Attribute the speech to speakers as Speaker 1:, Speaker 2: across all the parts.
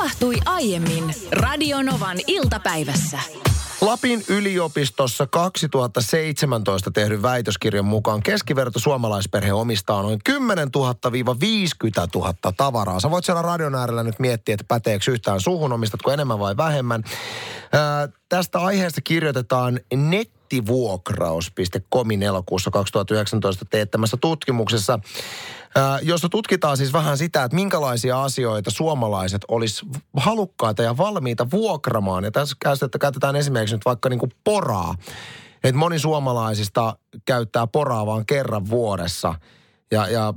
Speaker 1: tapahtui aiemmin Radionovan iltapäivässä.
Speaker 2: Lapin yliopistossa 2017 tehdyn väitöskirjan mukaan keskiverto suomalaisperhe omistaa noin 10 000-50 000 tavaraa. Sä voit siellä radion äärellä nyt miettiä, että päteekö yhtään suhun, omistatko enemmän vai vähemmän. Ää, tästä aiheesta kirjoitetaan nettivuokraus.comin elokuussa 2019 teettämässä tutkimuksessa jossa tutkitaan siis vähän sitä, että minkälaisia asioita suomalaiset olisi halukkaita ja valmiita vuokramaan. Ja tässä käytetään esimerkiksi nyt vaikka niin kuin poraa. Että moni suomalaisista käyttää poraa vain kerran vuodessa. Ja, ja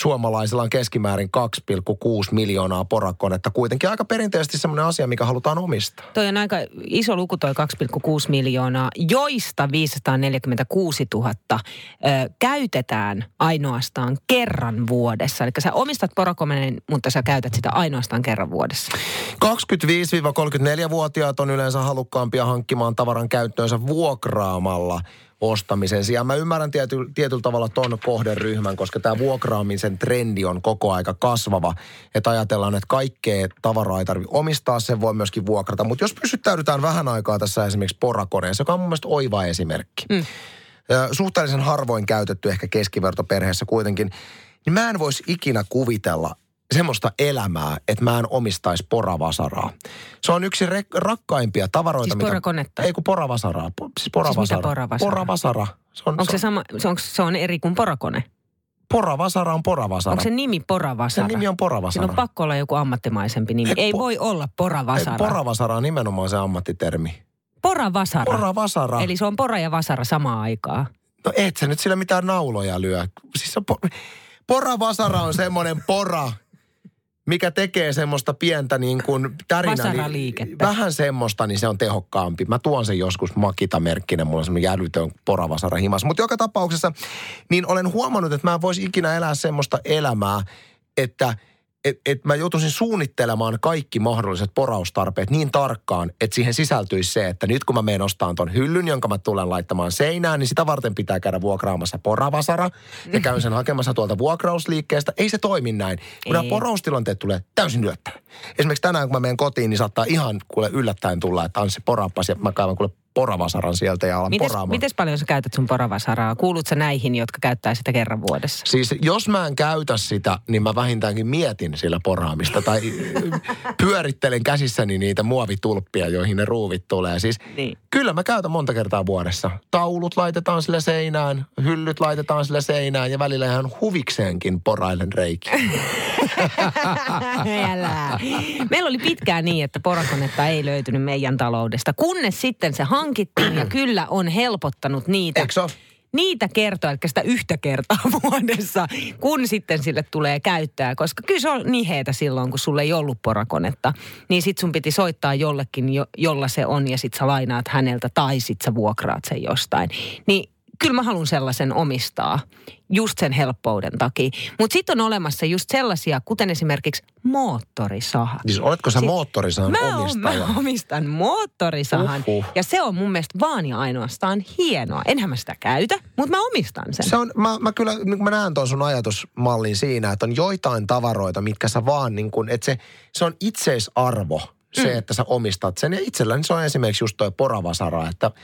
Speaker 2: suomalaisilla on keskimäärin 2,6 miljoonaa porakonetta. Kuitenkin aika perinteisesti semmoinen asia, mikä halutaan omistaa.
Speaker 3: Toi on aika iso luku toi 2,6 miljoonaa, joista 546 000 ö, käytetään ainoastaan kerran vuodessa. Eli sä omistat porakoneen, mutta sä käytät sitä ainoastaan kerran vuodessa.
Speaker 2: 25-34-vuotiaat on yleensä halukkaampia hankkimaan tavaran käyttöönsä vuokraamalla – ostamisen sijaan. Mä ymmärrän tiety, tietyllä tavalla ton kohderyhmän, koska tämä vuokraamisen trendi on koko aika kasvava. Että ajatellaan, että kaikkea tavaraa ei tarvitse omistaa, sen voi myöskin vuokrata. Mutta jos pysyttäydytään vähän aikaa tässä esimerkiksi porakoneessa, joka on mun mielestä oiva esimerkki. Mm. Suhteellisen harvoin käytetty ehkä keskivertoperheessä kuitenkin, niin mä en voisi ikinä kuvitella, semmoista elämää, että mä en omistaisi poravasaraa. Se on yksi re- rakkaimpia tavaroita.
Speaker 3: Siis porakonetta?
Speaker 2: Mitä, ei kun poravasaraa. Siis poravasara. Siis
Speaker 3: poravasara?
Speaker 2: Poravasara.
Speaker 3: Se on, Onko se, se, sama, se, on, se on eri kuin porakone?
Speaker 2: Poravasara on poravasara.
Speaker 3: Onko se nimi poravasara?
Speaker 2: Se nimi on poravasara.
Speaker 3: Siinä on pakko olla joku ammattimaisempi nimi. Ei, ei po- voi olla poravasara.
Speaker 2: Ei, poravasara on nimenomaan se ammattitermi.
Speaker 3: Poravasara?
Speaker 2: Poravasara.
Speaker 3: Eli se on pora ja vasara samaan aikaan.
Speaker 2: No et sä nyt sillä mitään nauloja lyö. Siis on po- poravasara on semmoinen pora, mikä tekee semmoista pientä niin kuin tärinä. Niin, vähän semmoista, niin se on tehokkaampi. Mä tuon sen joskus Makita-merkkinen, mulla on semmoinen jällytön poravasara himas. Mutta joka tapauksessa, niin olen huomannut, että mä en voisi ikinä elää semmoista elämää, että – että et mä joutuisin suunnittelemaan kaikki mahdolliset poraustarpeet niin tarkkaan, että siihen sisältyisi se, että nyt kun mä menen ostamaan ton hyllyn, jonka mä tulen laittamaan seinään, niin sitä varten pitää käydä vuokraamassa poravasara ja käyn sen hakemassa tuolta vuokrausliikkeestä. Ei se toimi näin. Kun nämä poraustilanteet tulee täysin yllättäen. Esimerkiksi tänään, kun mä menen kotiin, niin saattaa ihan kuule yllättäen tulla, että Anssi poraappas ja mä kaivan kuule poravasaran sieltä ja alan mites, poraamaan.
Speaker 3: Mites paljon sä käytät sun poravasaraa? Kuulut sä näihin, jotka käyttää sitä kerran vuodessa?
Speaker 2: Siis jos mä en käytä sitä, niin mä vähintäänkin mietin sillä poraamista. tai pyörittelen käsissäni niitä muovitulppia, joihin ne ruuvit tulee. Siis niin. kyllä mä käytän monta kertaa vuodessa. Taulut laitetaan sille seinään, hyllyt laitetaan sille seinään ja välillä ihan huvikseenkin porailen reikiä.
Speaker 3: Meillä oli pitkään niin, että porakonetta ei löytynyt meidän taloudesta, kunnes sitten se hankittiin ja kyllä on helpottanut niitä.
Speaker 2: Eikö
Speaker 3: niitä kertoa, eli sitä yhtä kertaa vuodessa, kun sitten sille tulee käyttää. Koska kyllä se on niheetä silloin, kun sulle ei ollut porakonetta. Niin sit sun piti soittaa jollekin, jo, jolla se on, ja sit sä lainaat häneltä, tai sit sä vuokraat sen jostain. Niin kyllä mä haluan sellaisen omistaa just sen helppouden takia. Mutta sitten on olemassa just sellaisia, kuten esimerkiksi moottorisaha.
Speaker 2: Siis oletko sä moottorisahan
Speaker 3: mä
Speaker 2: omistaja?
Speaker 3: Mä omistan moottorisahan. Uhuh. Ja se on mun mielestä vaan ja ainoastaan hienoa. Enhän mä sitä käytä, mutta mä omistan sen.
Speaker 2: Se on, mä, mä kyllä, niin mä näen tuon sun ajatusmallin siinä, että on joitain tavaroita, mitkä sä vaan niin kuin, että se, se on itseisarvo se, mm. että sä omistat sen. Ja itselläni se on esimerkiksi just toi poravasara, että –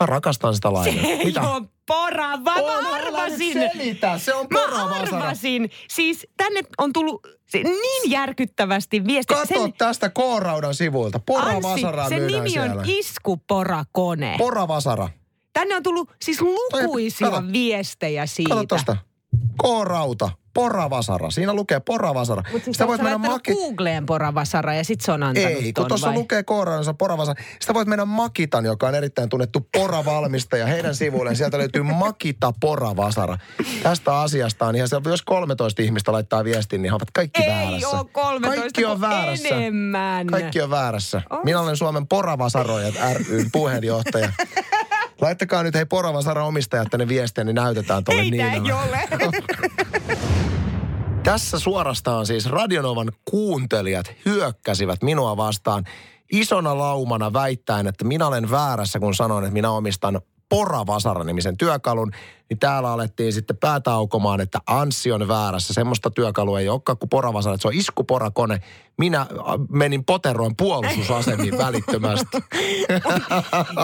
Speaker 2: Mä rakastan sitä lainaa.
Speaker 3: Se ei ole porava, mä arvasin.
Speaker 2: Selitä, se on poravasara.
Speaker 3: Mä arvasin. Siis tänne on tullut niin järkyttävästi viesti.
Speaker 2: Kato sen... tästä K-raudan sivuilta. Poravasara
Speaker 3: Anssi, sen nimi
Speaker 2: siellä.
Speaker 3: on iskuporakone.
Speaker 2: Poravasara.
Speaker 3: Tänne on tullut siis lukuisia Toi, viestejä siitä.
Speaker 2: Kato tosta. K-rauta poravasara. Siinä lukee poravasara.
Speaker 3: Mutta siis sitä voit mennä maki... Googleen poravasara ja sit se on antanut
Speaker 2: Ei, kun tuossa lukee kooransa poravasara. Sitä voit mennä Makitan, joka on erittäin tunnettu poravalmistaja. Heidän sivuilleen sieltä löytyy Makita poravasara. Tästä asiasta on ihan se, jos 13 ihmistä laittaa viestin, niin he ovat kaikki
Speaker 3: Ei
Speaker 2: väärässä.
Speaker 3: Ei ole 13,
Speaker 2: Kaikki on väärässä.
Speaker 3: Enemmän.
Speaker 2: Kaikki on väärässä. On. Minä olen Suomen poravasarojat ryn puheenjohtaja. Laittakaa nyt hei Poravasara omistajat tänne viestiä, niin näytetään tuolle
Speaker 3: niin. ei ole.
Speaker 2: Tässä suorastaan siis Radionovan kuuntelijat hyökkäsivät minua vastaan isona laumana väittäen, että minä olen väärässä, kun sanoin, että minä omistan Poravasara-nimisen työkalun, niin täällä alettiin sitten päätaukomaan, että Anssi on väärässä. Semmoista työkalua ei olekaan kuin Poravasara, että se on iskuporakone, minä menin poteroon puolustusasemiin välittömästi.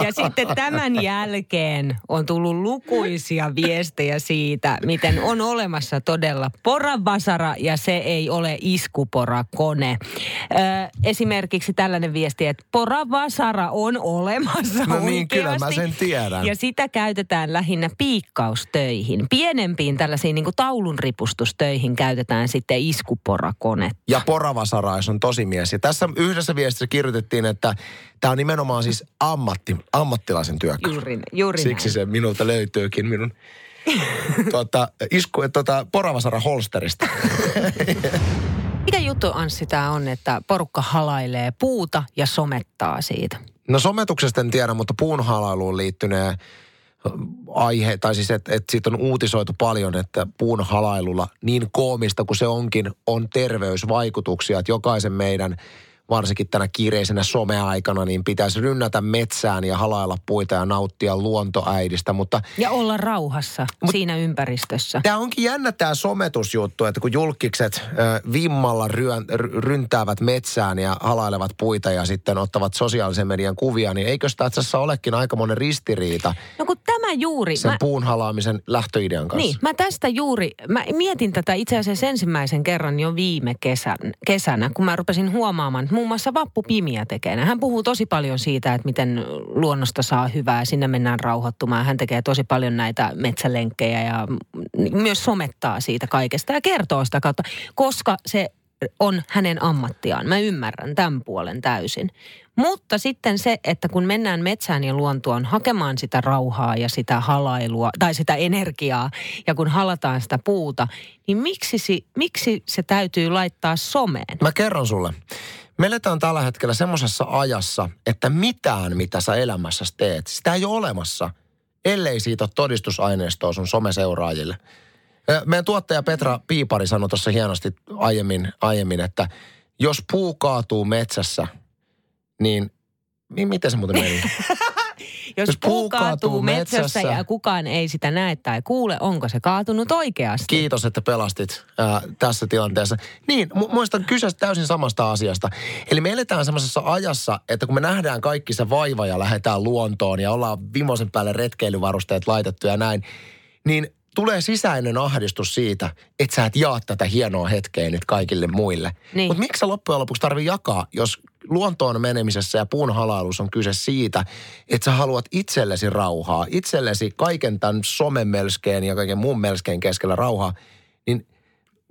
Speaker 3: ja sitten tämän jälkeen on tullut lukuisia viestejä siitä, miten on olemassa todella poravasara ja se ei ole iskuporakone. Ö, esimerkiksi tällainen viesti, että poravasara on olemassa
Speaker 2: No niin, kyllä mä sen tiedän.
Speaker 3: Ja sitä käytetään lähinnä piikkaustöihin. Pienempiin tällaisiin niin taulunripustustöihin käytetään sitten iskuporakone.
Speaker 2: Ja poravasarais on tosi mies. Ja tässä yhdessä viestissä kirjoitettiin, että tämä on nimenomaan siis ammatti, ammattilaisen työkalu.
Speaker 3: Juuri, juuri
Speaker 2: Siksi
Speaker 3: näin.
Speaker 2: se minulta löytyykin minun tuota, isku, tuota, poravasara holsterista.
Speaker 3: Mikä juttu Anssi tämä on, että porukka halailee puuta ja somettaa siitä?
Speaker 2: No sometuksesta en tiedä, mutta puunhalailuun liittyneen aihe, tai siis että et siitä on uutisoitu paljon, että puun halailulla niin koomista kuin se onkin, on terveysvaikutuksia, että jokaisen meidän varsinkin tänä kiireisenä someaikana, niin pitäisi rynnätä metsään ja halailla puita ja nauttia luontoäidistä, mutta...
Speaker 3: Ja olla rauhassa Mut, siinä ympäristössä.
Speaker 2: Tämä onkin jännä tämä sometusjuttu, että kun julkikset äh, vimmalla ryön, ryntäävät metsään ja halailevat puita ja sitten ottavat sosiaalisen median kuvia, niin eikö sitä itse asiassa olekin aikamoinen ristiriita
Speaker 3: No kun tämä juuri...
Speaker 2: sen
Speaker 3: mä,
Speaker 2: puun halaamisen lähtöidean kanssa?
Speaker 3: niin, mä tästä juuri, mä mietin tätä itse asiassa ensimmäisen kerran jo viime kesän, kesänä, kun mä rupesin huomaamaan, että muun muassa Vappu Pimiä tekee. Hän puhuu tosi paljon siitä, että miten luonnosta saa hyvää, sinne mennään rauhoittumaan. Hän tekee tosi paljon näitä metsälenkkejä ja myös somettaa siitä kaikesta ja kertoo sitä kautta, koska se on hänen ammattiaan. Mä ymmärrän tämän puolen täysin. Mutta sitten se, että kun mennään metsään ja luontoon hakemaan sitä rauhaa ja sitä halailua tai sitä energiaa ja kun halataan sitä puuta, niin miksi, si, miksi se täytyy laittaa someen?
Speaker 2: Mä kerron sulle. Me eletään tällä hetkellä semmoisessa ajassa, että mitään, mitä sä elämässä teet, sitä ei ole olemassa, ellei siitä ole todistusaineistoa sun someseuraajille. Meidän tuottaja Petra Piipari sanoi tuossa hienosti aiemmin, aiemmin, että jos puu kaatuu metsässä, niin, niin miten se muuten meni?
Speaker 3: Jos,
Speaker 2: Jos
Speaker 3: puu kaatuu metsässä,
Speaker 2: metsässä-
Speaker 3: ja kukaan ei sitä näe tai kuule, onko se kaatunut oikeasti?
Speaker 2: Kiitos, että pelastit ää, tässä tilanteessa. Niin, mu- muistan kyse täysin samasta asiasta. Eli me eletään semmoisessa ajassa, että kun me nähdään kaikki se vaiva ja lähdetään luontoon ja ollaan vimoisen päälle retkeilyvarusteet laitettu ja näin, niin tulee sisäinen ahdistus siitä, että sä et jaa tätä hienoa hetkeä nyt kaikille muille.
Speaker 3: Niin.
Speaker 2: Mutta miksi sä loppujen lopuksi tarvii jakaa, jos luontoon menemisessä ja puun halailussa on kyse siitä, että sä haluat itsellesi rauhaa, itsellesi kaiken tämän somen melskeen ja kaiken muun melskeen keskellä rauhaa, niin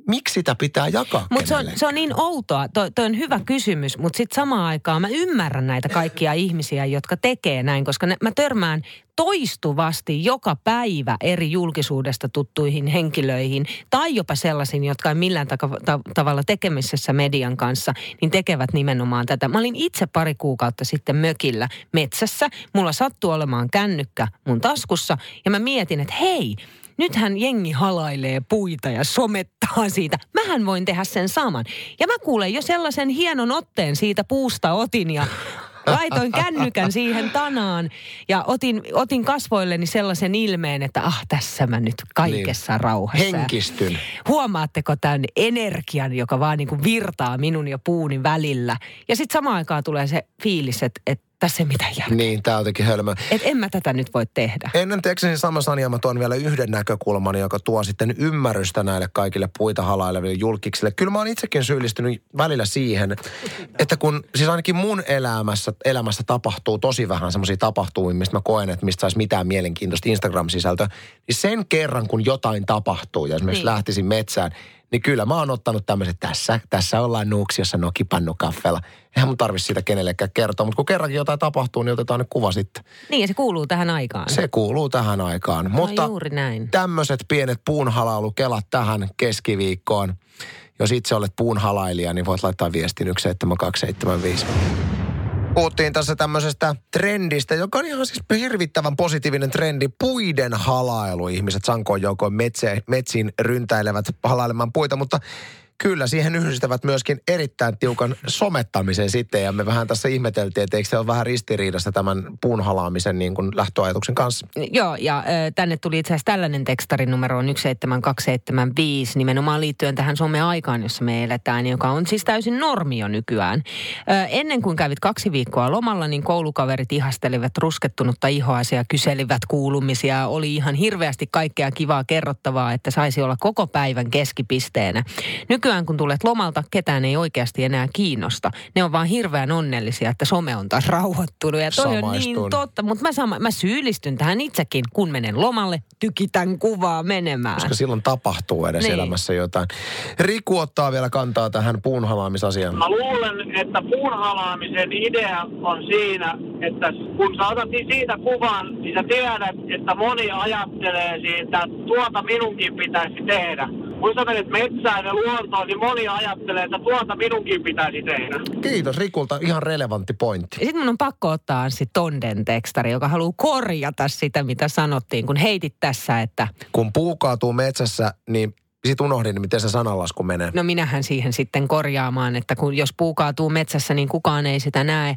Speaker 2: miksi sitä pitää jakaa
Speaker 3: Mutta se on, se on niin outoa, toi, toi on hyvä kysymys, mutta sitten samaan aikaan mä ymmärrän näitä kaikkia ihmisiä, jotka tekee näin, koska ne, mä törmään toistuvasti joka päivä eri julkisuudesta tuttuihin henkilöihin tai jopa sellaisiin, jotka ei millään taka, ta, tavalla tekemisessä median kanssa, niin tekevät nimenomaan tätä. Mä olin itse pari kuukautta sitten mökillä metsässä. Mulla sattui olemaan kännykkä mun taskussa ja mä mietin, että hei, nythän jengi halailee puita ja somettaa siitä. Mähän voin tehdä sen saman. Ja mä kuulen jo sellaisen hienon otteen siitä puusta otin ja laitoin kännykän siihen tanaan ja otin, otin kasvoilleni sellaisen ilmeen, että ah tässä mä nyt kaikessa niin. rauhassa. Ja
Speaker 2: Henkistyn.
Speaker 3: Huomaatteko tämän energian, joka vaan niin kuin virtaa minun ja puuni välillä. Ja sitten samaan aikaan tulee se fiilis, että, että tässä ei mitään järkeä.
Speaker 2: Niin, tää on jotenkin hölmö.
Speaker 3: Että en mä tätä nyt voi tehdä.
Speaker 2: Ennen Texasin sama Sania mä tuon vielä yhden näkökulman, joka tuo sitten ymmärrystä näille kaikille puita halaileville julkiksille. Kyllä mä oon itsekin syyllistynyt välillä siihen, että kun siis ainakin mun elämässä, elämässä tapahtuu tosi vähän semmoisia tapahtumia, mistä mä koen, että mistä saisi mitään mielenkiintoista Instagram-sisältöä, niin sen kerran kun jotain tapahtuu ja esimerkiksi
Speaker 3: niin.
Speaker 2: lähtisin metsään, niin kyllä mä oon ottanut tämmöiset, tässä, tässä ollaan Nuuksiossa nokipannukaffella. Eihän mun tarvitse siitä kenellekään kertoa, mutta kun kerrankin jotain tapahtuu, niin otetaan nyt kuva sitten.
Speaker 3: Niin ja se kuuluu tähän aikaan.
Speaker 2: Se kuuluu tähän aikaan. Mutta
Speaker 3: No juuri näin.
Speaker 2: tämmöiset pienet puunhalailukelat tähän keskiviikkoon. Jos itse olet puunhalailija, niin voit laittaa viestin 17275. Puhuttiin tässä tämmöisestä trendistä, joka on ihan siis hirvittävän positiivinen trendi. Puiden halailu. Ihmiset sankoon joukoin metsä, metsiin ryntäilevät halailemaan puita, mutta Kyllä, siihen yhdistävät myöskin erittäin tiukan somettamisen sitten. Ja me vähän tässä ihmeteltiin, että eikö se ole vähän ristiriidassa tämän puun halaamisen niin kuin lähtöajatuksen kanssa.
Speaker 3: Joo, ja tänne tuli itse asiassa tällainen tekstarin numero on 17275 nimenomaan liittyen tähän some-aikaan, jossa me eletään, joka on siis täysin normi jo nykyään. Ennen kuin kävit kaksi viikkoa lomalla, niin koulukaverit ihastelivat ruskettunutta ihoasi ja kyselivät kuulumisia. Oli ihan hirveästi kaikkea kivaa kerrottavaa, että saisi olla koko päivän keskipisteenä. Nykyään kun tulet lomalta, ketään ei oikeasti enää kiinnosta. Ne on vaan hirveän onnellisia, että some on taas rauhoittunut. Ja toi on niin totta, mutta mä, sama, mä syyllistyn tähän itsekin, kun menen lomalle, tykitän kuvaa menemään.
Speaker 2: Koska silloin tapahtuu edes niin. elämässä jotain. Riku ottaa vielä kantaa tähän puunhalaamisasiaan.
Speaker 4: Mä luulen, että puunhalaamisen idea on siinä, että kun sä otat siitä kuvan, niin sä tiedät, että moni ajattelee siitä, että tuota minunkin pitäisi tehdä kun sä menet metsään ja luontoon, niin moni ajattelee, että tuota minunkin pitäisi tehdä.
Speaker 2: Kiitos Rikulta, ihan relevantti pointti.
Speaker 3: Sitten mun on pakko ottaa Anssi Tonden tekstari, joka haluaa korjata sitä, mitä sanottiin, kun heitit tässä, että...
Speaker 2: Kun puu kaatuu metsässä, niin sitten unohdin, miten se sananlasku menee.
Speaker 3: No minähän siihen sitten korjaamaan, että kun jos puu kaatuu metsässä, niin kukaan ei sitä näe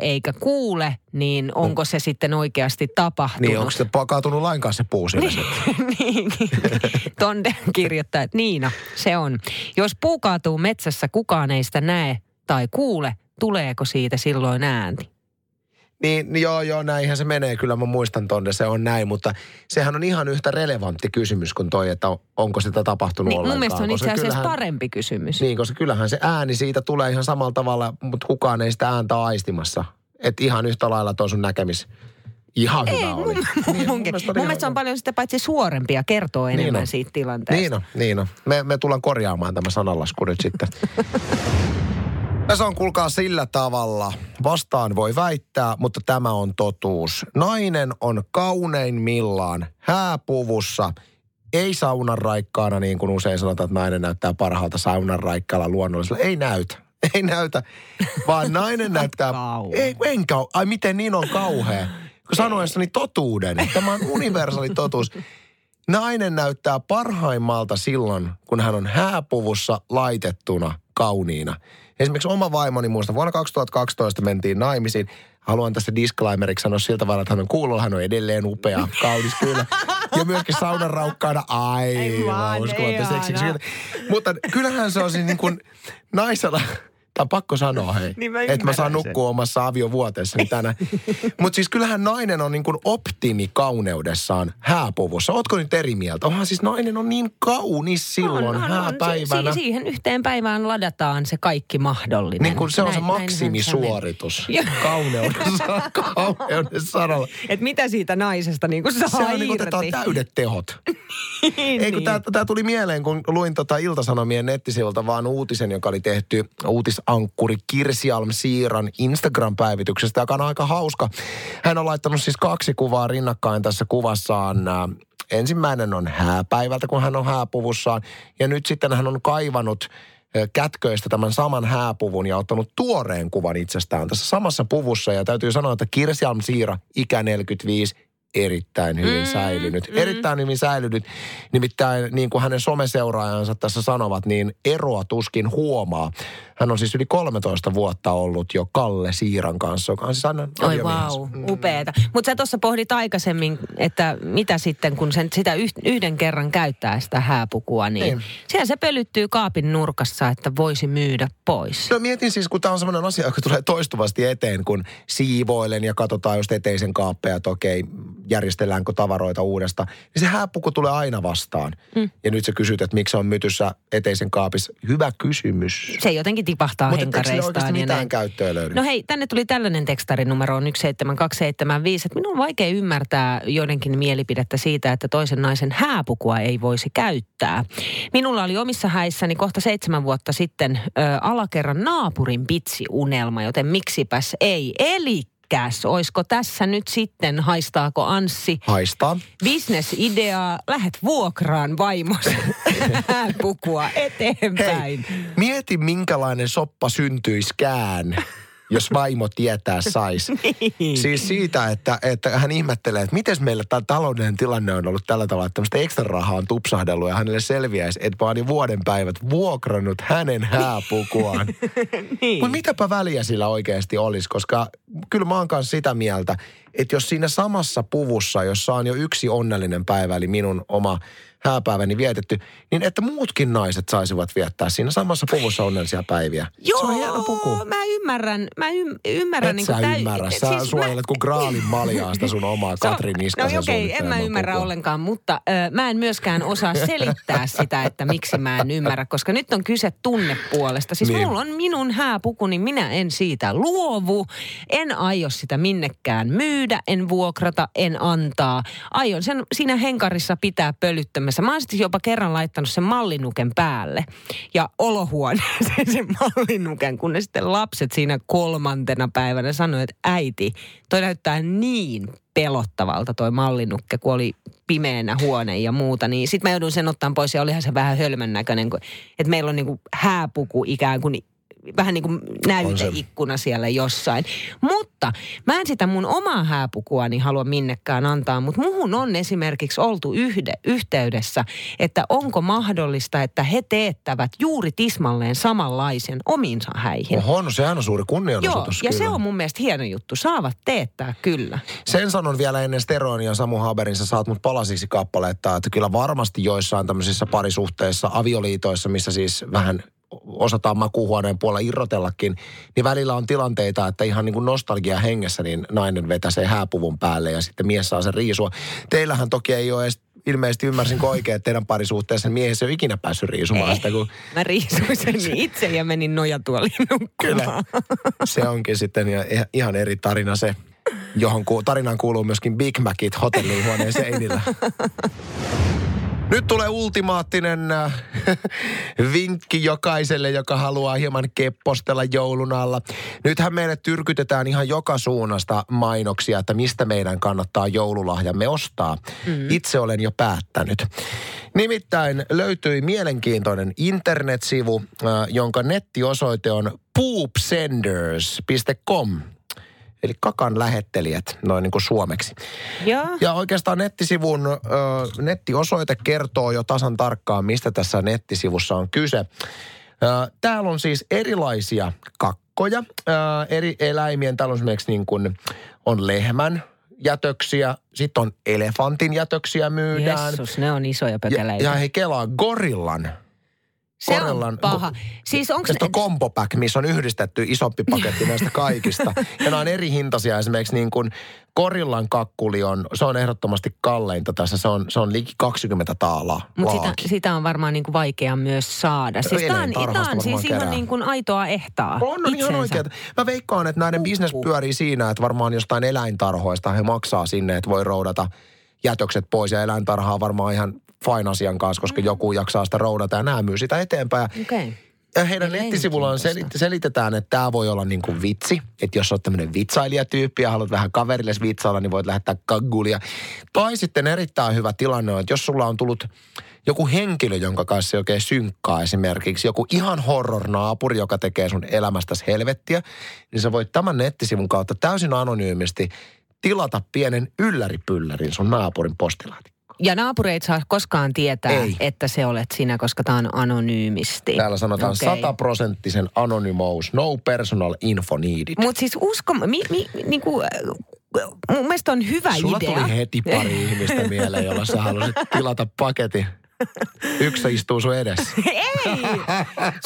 Speaker 3: eikä kuule, niin onko se sitten oikeasti tapahtunut?
Speaker 2: Niin, onko se kaatunut lainkaan se puu
Speaker 3: siinä niin, Tonde kirjoittaa, että Niina, se on. Jos puu kaatuu metsässä, kukaan ei sitä näe tai kuule, tuleeko siitä silloin äänti?
Speaker 2: Niin, niin joo, joo, näinhän se menee. Kyllä mä muistan tonne, se on näin. Mutta sehän on ihan yhtä relevantti kysymys kuin toi, että onko sitä tapahtunut niin, ollenkaan.
Speaker 3: Mun mielestä on itse asiassa kyllähän, parempi kysymys.
Speaker 2: Niin, koska kyllähän se ääni siitä tulee ihan samalla tavalla, mutta kukaan ei sitä ääntä aistimassa. Että ihan yhtä lailla tuo sun näkemis Ihan
Speaker 3: Ei,
Speaker 2: hyvä oli.
Speaker 3: Mun, niin, mun, mun mielestä se on paljon sitä paitsi suorempia, kertoo niin enemmän niin siitä tilanteesta.
Speaker 2: Niin on, niin on. Me, me tullaan korjaamaan tämä sananlasku nyt sitten. Tässä on kuulkaa sillä tavalla. Vastaan voi väittää, mutta tämä on totuus. Nainen on kauneimmillaan hääpuvussa, ei saunan raikkaana, niin kuin usein sanotaan, että nainen näyttää parhaalta saunan raikkaalla luonnollisella. Ei näytä. Ei näytä, vaan nainen näyttää... ei, en kau... Ai miten niin on kauhea? Sanoessani totuuden. Tämä on universaali totuus. Nainen näyttää parhaimmalta silloin, kun hän on hääpuvussa laitettuna kauniina. Esimerkiksi oma vaimoni muista, vuonna 2012 mentiin naimisiin. Haluan tässä disclaimeriksi sanoa siltä tavalla, että hän on kuulolla, hän on edelleen upea, kaunis kyllä. Ja myöskin saunan raukkaana aivan uskomatta seksiksi. Mutta kyllähän se on siis niin kuin naisella, Tämä on pakko sanoa, hei. Niin mä että mä saan nukkua omassa aviovuoteessani tänään. Mutta siis kyllähän nainen on niin kuin optimi kauneudessaan hääpuvussa. Ootko nyt eri mieltä? Onhan siis nainen on niin kaunis silloin on, on, hääpäivänä.
Speaker 3: On. Si- siihen yhteen päivään ladataan se kaikki mahdollinen.
Speaker 2: Niin kuin se on näin, se maksimisuoritus kauneudessa, kauneudessa saralla.
Speaker 3: Et mitä siitä naisesta niin kuin saa
Speaker 2: se on niin kuin täydet tehot. niin, Ei kun niin. tämä tuli mieleen, kun luin tota Iltasanomien nettisivulta vaan uutisen, joka oli tehty uutis ankkuri Kirsialm Siiran Instagram-päivityksestä, joka on aika hauska. Hän on laittanut siis kaksi kuvaa rinnakkain tässä kuvassaan. Ensimmäinen on hääpäivältä, kun hän on hääpuvussaan. Ja nyt sitten hän on kaivannut kätköistä tämän saman hääpuvun ja ottanut tuoreen kuvan itsestään tässä samassa puvussa. Ja täytyy sanoa, että Kirsialm Siira, ikä 45, erittäin hyvin mm, säilynyt. Mm. Erittäin hyvin säilynyt. Nimittäin niin kuin hänen someseuraajansa tässä sanovat, niin eroa tuskin huomaa. Hän on siis yli 13 vuotta ollut jo Kalle Siiran kanssa, joka on siis aina
Speaker 3: Oi vau, mm. upeeta. Mutta sä tuossa pohdit aikaisemmin, että mitä sitten, kun sen sitä yhden kerran käyttää sitä hääpukua, niin, niin. siellä se pölyttyy kaapin nurkassa, että voisi myydä pois.
Speaker 2: No mietin siis, kun tämä on sellainen asia, joka tulee toistuvasti eteen, kun siivoilen ja katsotaan just eteisen kaappeja, että okei, järjestelläänkö tavaroita uudesta. Niin se hääpuku tulee aina vastaan. Mm. Ja nyt sä kysyt, että miksi se on mytyssä eteisen kaapissa. Hyvä kysymys.
Speaker 3: Se jotenkin tipahtaa Mutta henkareistaan.
Speaker 2: Mutta mitään käyttöä löydy?
Speaker 3: No hei, tänne tuli tällainen tekstarinumero on 17275. Että minun on vaikea ymmärtää joidenkin mielipidettä siitä, että toisen naisen hääpukua ei voisi käyttää. Minulla oli omissa häissäni kohta seitsemän vuotta sitten ö, alakerran naapurin pitsi-unelma, joten miksipäs ei. Eli Mikäs, oisko tässä nyt sitten, haistaako Anssi?
Speaker 2: Haistaa.
Speaker 3: Business-ideaa, lähet vuokraan vaimos pukua eteenpäin.
Speaker 2: Hei, mieti minkälainen soppa syntyiskään jos vaimo tietää sais. niin. Siis siitä, että, että hän ihmettelee, että miten meillä tämä taloudellinen tilanne on ollut tällä tavalla, että tämmöistä ekstra rahaa on tupsahdellut ja hänelle selviäisi, että vaan vuoden päivät vuokrannut hänen hääpukuaan. niin. Mutta mitäpä väliä sillä oikeasti olisi, koska kyllä mä oon kanssa sitä mieltä, että jos siinä samassa puvussa, jossa on jo yksi onnellinen päivä, eli minun oma hääpäiväni vietetty, niin että muutkin naiset saisivat viettää siinä samassa puvussa onnellisia päiviä.
Speaker 3: Joo, se on hieno puku. mä ymmärrän. Mä y- ymmärrän.
Speaker 2: Et niin sä täy- ymmärrä. Sä siis suojelet mä... kuin graalin maljaasta sun omaa Katrin Niskasen
Speaker 3: No okei, okay, en mä ymmärrä puku. ollenkaan, mutta ö, mä en myöskään osaa selittää sitä, että miksi mä en ymmärrä, koska nyt on kyse tunnepuolesta. Siis niin. mulla on minun hääpuku, niin minä en siitä luovu. En aio sitä minnekään myydä, en vuokrata, en antaa. Aion sen siinä henkarissa pitää pölyttämässä Suomessa. Mä oon sitten jopa kerran laittanut sen mallinuken päälle ja olohuoneeseen sen mallinuken, kun ne sitten lapset siinä kolmantena päivänä sanoivat, että äiti, toi näyttää niin pelottavalta toi mallinukke, kun oli pimeänä huone ja muuta, niin sitten mä joudun sen ottaa pois ja olihan se vähän hölmön näköinen, että meillä on niinku hääpuku ikään kuin vähän niin kuin näyteikkuna siellä jossain. Mutta mä en sitä mun omaa hääpukuani halua minnekään antaa, mutta muhun on esimerkiksi oltu yhde, yhteydessä, että onko mahdollista, että he teettävät juuri tismalleen samanlaisen omiinsa häihin.
Speaker 2: Oho, no sehän on suuri kunnianosoitus.
Speaker 3: Joo, ja kyllä. se on mun mielestä hieno juttu. Saavat teettää kyllä.
Speaker 2: Sen sanon vielä ennen Steronia ja Samu Haberin, sä saat mut palasiksi kappaletta, että kyllä varmasti joissain tämmöisissä parisuhteissa, avioliitoissa, missä siis vähän osataan makuuhuoneen puolella irrotellakin, niin välillä on tilanteita, että ihan niin kuin nostalgia hengessä, niin nainen vetäsee hääpuvun päälle ja sitten mies saa sen riisua. Teillähän toki ei ole edes ilmeisesti ymmärsin oikein, että teidän parisuhteessa mies ei ole ikinä päässyt riisumaan ei, sitä. Kun...
Speaker 3: Mä riisuin sen itse ja menin nojatuoliin
Speaker 2: Kyllä. Se onkin sitten ihan eri tarina se, johon ku, tarinaan kuuluu myöskin Big Macit hotellihuoneen seinillä. Nyt tulee ultimaattinen äh, vinkki jokaiselle, joka haluaa hieman keppostella joulun alla. Nythän meille tyrkytetään ihan joka suunnasta mainoksia, että mistä meidän kannattaa joululahjamme ostaa. Mm. Itse olen jo päättänyt. Nimittäin löytyi mielenkiintoinen internetsivu, äh, jonka nettiosoite on poopsenders.com eli kakan lähettelijät, noin niin kuin suomeksi.
Speaker 3: Ja,
Speaker 2: ja oikeastaan nettisivun ö, nettiosoite kertoo jo tasan tarkkaan, mistä tässä nettisivussa on kyse. Ö, täällä on siis erilaisia kakkoja, ö, eri eläimien, täällä on esimerkiksi niin kuin, on lehmän, jätöksiä, sitten on elefantin jätöksiä myydään.
Speaker 3: Jessus, ne on isoja pökäläitä.
Speaker 2: Ja, ja he kelaa gorillan
Speaker 3: se Korellan, on paha.
Speaker 2: Siis onko ne... on combo pack, missä on yhdistetty isompi paketti näistä kaikista. ja nämä on eri hintaisia. Esimerkiksi niin kuin Korillan kakkuli on, se on ehdottomasti kalleinta tässä. Se on, se on liki 20 taalaa
Speaker 3: Mutta sitä, sitä, on varmaan niin kuin vaikea myös saada. Siis tämä on, tämä on siis kerää. ihan niin kuin aitoa ehtaa
Speaker 2: On, on ihan oikein. Mä veikkaan, että näiden bisnes pyörii siinä, että varmaan jostain eläintarhoista he maksaa sinne, että voi roudata jätökset pois. Ja eläintarhaa varmaan ihan fine asian kanssa, koska mm. joku jaksaa sitä roudata ja nämä myy sitä eteenpäin.
Speaker 3: Okay.
Speaker 2: Ja heidän nettisivullaan selit, selitetään, että tämä voi olla niin kuin vitsi. Että jos olet tämmöinen vitsailijatyyppi ja haluat vähän kaverille vitsailla, niin voit lähettää kaggulia. Tai sitten erittäin hyvä tilanne on, että jos sulla on tullut joku henkilö, jonka kanssa oikein synkkaa esimerkiksi, joku ihan horror-naapuri, joka tekee sun elämästäsi helvettiä, niin sä voit tämän nettisivun kautta täysin anonyymisti tilata pienen ylläripyllärin sun naapurin postilaatikkoon.
Speaker 3: Ja naapureita saa koskaan tietää, Ei. että se olet sinä, koska tämä on anonyymisti.
Speaker 2: Täällä sanotaan sataprosenttisen okay. anonymous, no personal info needed.
Speaker 3: Mutta siis usko, mi, mi, niinku, mun mielestä on hyvä
Speaker 2: Sulla
Speaker 3: idea.
Speaker 2: Sulla tuli heti pari ihmistä mieleen, jolla sä haluaisit tilata paketin. Yksi istuu sun edessä.
Speaker 3: Ei!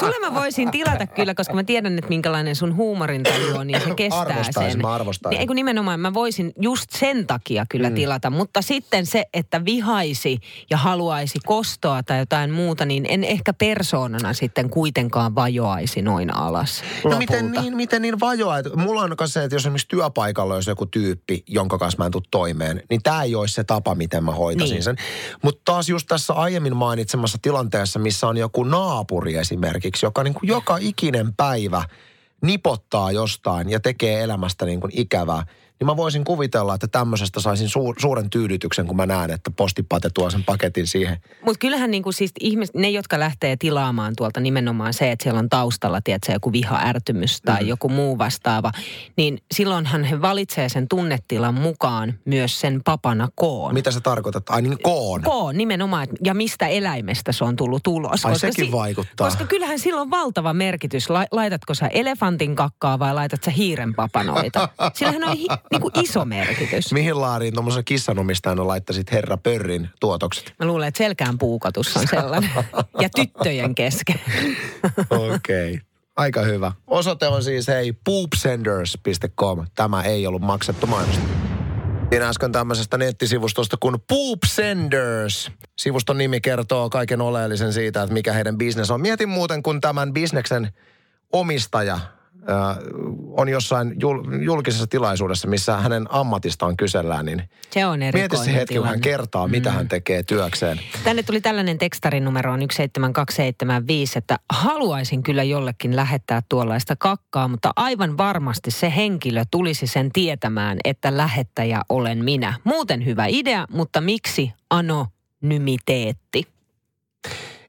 Speaker 3: Sulle mä voisin tilata kyllä, koska mä tiedän, että minkälainen sun huumorintaju on, niin se kestää arvostaisin, sen.
Speaker 2: Mä arvostaisin.
Speaker 3: Niin, nimenomaan mä voisin just sen takia kyllä mm. tilata, mutta sitten se, että vihaisi ja haluaisi kostoa tai jotain muuta, niin en ehkä persoonana sitten kuitenkaan vajoaisi noin alas
Speaker 2: No miten niin, miten niin vajoa? Mulla on se, että jos esimerkiksi työpaikalla olisi joku tyyppi, jonka kanssa mä en tule toimeen, niin tämä ei olisi se tapa, miten mä hoitasin niin. sen. Mutta taas just tässä aiemmin aiemmin mainitsemassa tilanteessa, missä on joku naapuri esimerkiksi, joka niin kuin joka ikinen päivä nipottaa jostain ja tekee elämästä niin kuin ikävää, niin mä voisin kuvitella, että tämmöisestä saisin suur, suuren tyydytyksen, kun mä näen, että postipate tuo sen paketin siihen.
Speaker 3: Mutta kyllähän niin kuin siis ihmiset, ne, jotka lähtee tilaamaan tuolta nimenomaan se, että siellä on taustalla, tiedätkö, joku viha-ärtymys tai mm. joku muu vastaava, niin silloinhan he valitsee sen tunnetilan mukaan myös sen papana koon.
Speaker 2: Mitä se tarkoittaa? Ai niin koon?
Speaker 3: Koon nimenomaan, ja mistä eläimestä se on tullut ulos.
Speaker 2: Ai koska sekin si- vaikuttaa.
Speaker 3: Koska kyllähän sillä on valtava merkitys. Laitatko sä elefantin kakkaa vai laitat sä hiiren papanoita? Sillähän on hi- niin kuin iso merkitys.
Speaker 2: Mihin laariin tuommoisen kissanomistajana laittaisit herra Pörrin tuotokset?
Speaker 3: Mä luulen, että selkään puukotus on sellainen. ja tyttöjen kesken.
Speaker 2: Okei. Okay. Aika hyvä. Osoite on siis hei poopsenders.com. Tämä ei ollut maksettu mainosta. Siinä äsken tämmöisestä nettisivustosta kuin Poop Senders. Sivuston nimi kertoo kaiken oleellisen siitä, että mikä heidän bisnes on. Mietin muuten, kun tämän bisneksen omistaja on jossain jul, julkisessa tilaisuudessa, missä hänen ammatistaan kysellään, niin
Speaker 3: se on
Speaker 2: mieti se hetki, kun hän kertaa, mitä mm. hän tekee työkseen.
Speaker 3: Tänne tuli tällainen tekstarin numero on 17275, että haluaisin kyllä jollekin lähettää tuollaista kakkaa, mutta aivan varmasti se henkilö tulisi sen tietämään, että lähettäjä olen minä. Muuten hyvä idea, mutta miksi anonymiteetti?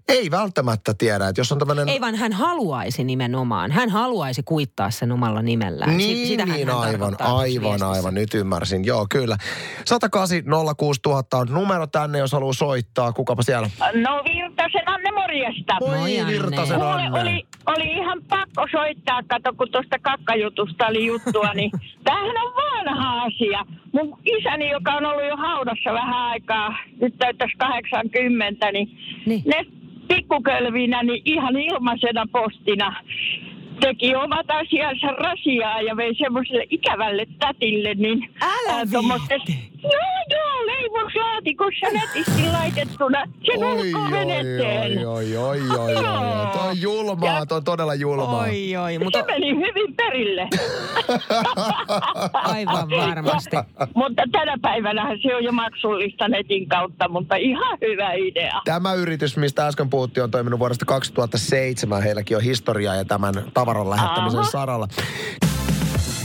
Speaker 2: Ei välttämättä tiedä, että jos on tämmöinen...
Speaker 3: Ei vaan hän haluaisi nimenomaan. Hän haluaisi kuittaa sen omalla nimellään.
Speaker 2: Niin, Sitähän niin aivan, aivan, aivan. Nyt ymmärsin. Joo, kyllä. 108 06000 on numero tänne, jos haluaa soittaa. Kukapa siellä?
Speaker 5: No Virtasen Anne, morjesta.
Speaker 2: Moi, Moi Anne. Virtasen Anne.
Speaker 5: Oli, oli ihan pakko soittaa, kato kun tuosta kakkajutusta oli juttua, niin tämähän on vanha asia. Mun isäni, joka on ollut jo haudassa vähän aikaa, nyt täyttäisi 80, niin, niin. ne pikkukölvinä niin ihan ilmaisena postina teki omat asiansa rasiaa ja vei semmoiselle ikävälle tätille, niin...
Speaker 3: Älä ää,
Speaker 5: Joo, joo, leivoslaatikossa nätisti laitettuna. Se oi,
Speaker 2: oi, oi, oi, oi, oi, oi, Tuo on julmaa, tuo on todella julmaa.
Speaker 3: Oi, oi, mutta...
Speaker 5: Se meni hyvin perille.
Speaker 3: Aivan varmasti.
Speaker 5: mutta tänä päivänä se on jo maksullista netin kautta, mutta ihan hyvä idea.
Speaker 2: Tämä yritys, mistä äsken puhuttiin, on toiminut vuodesta 2007. Heilläkin on historiaa ja tämän tavaran lähettämisen Aha. saralla.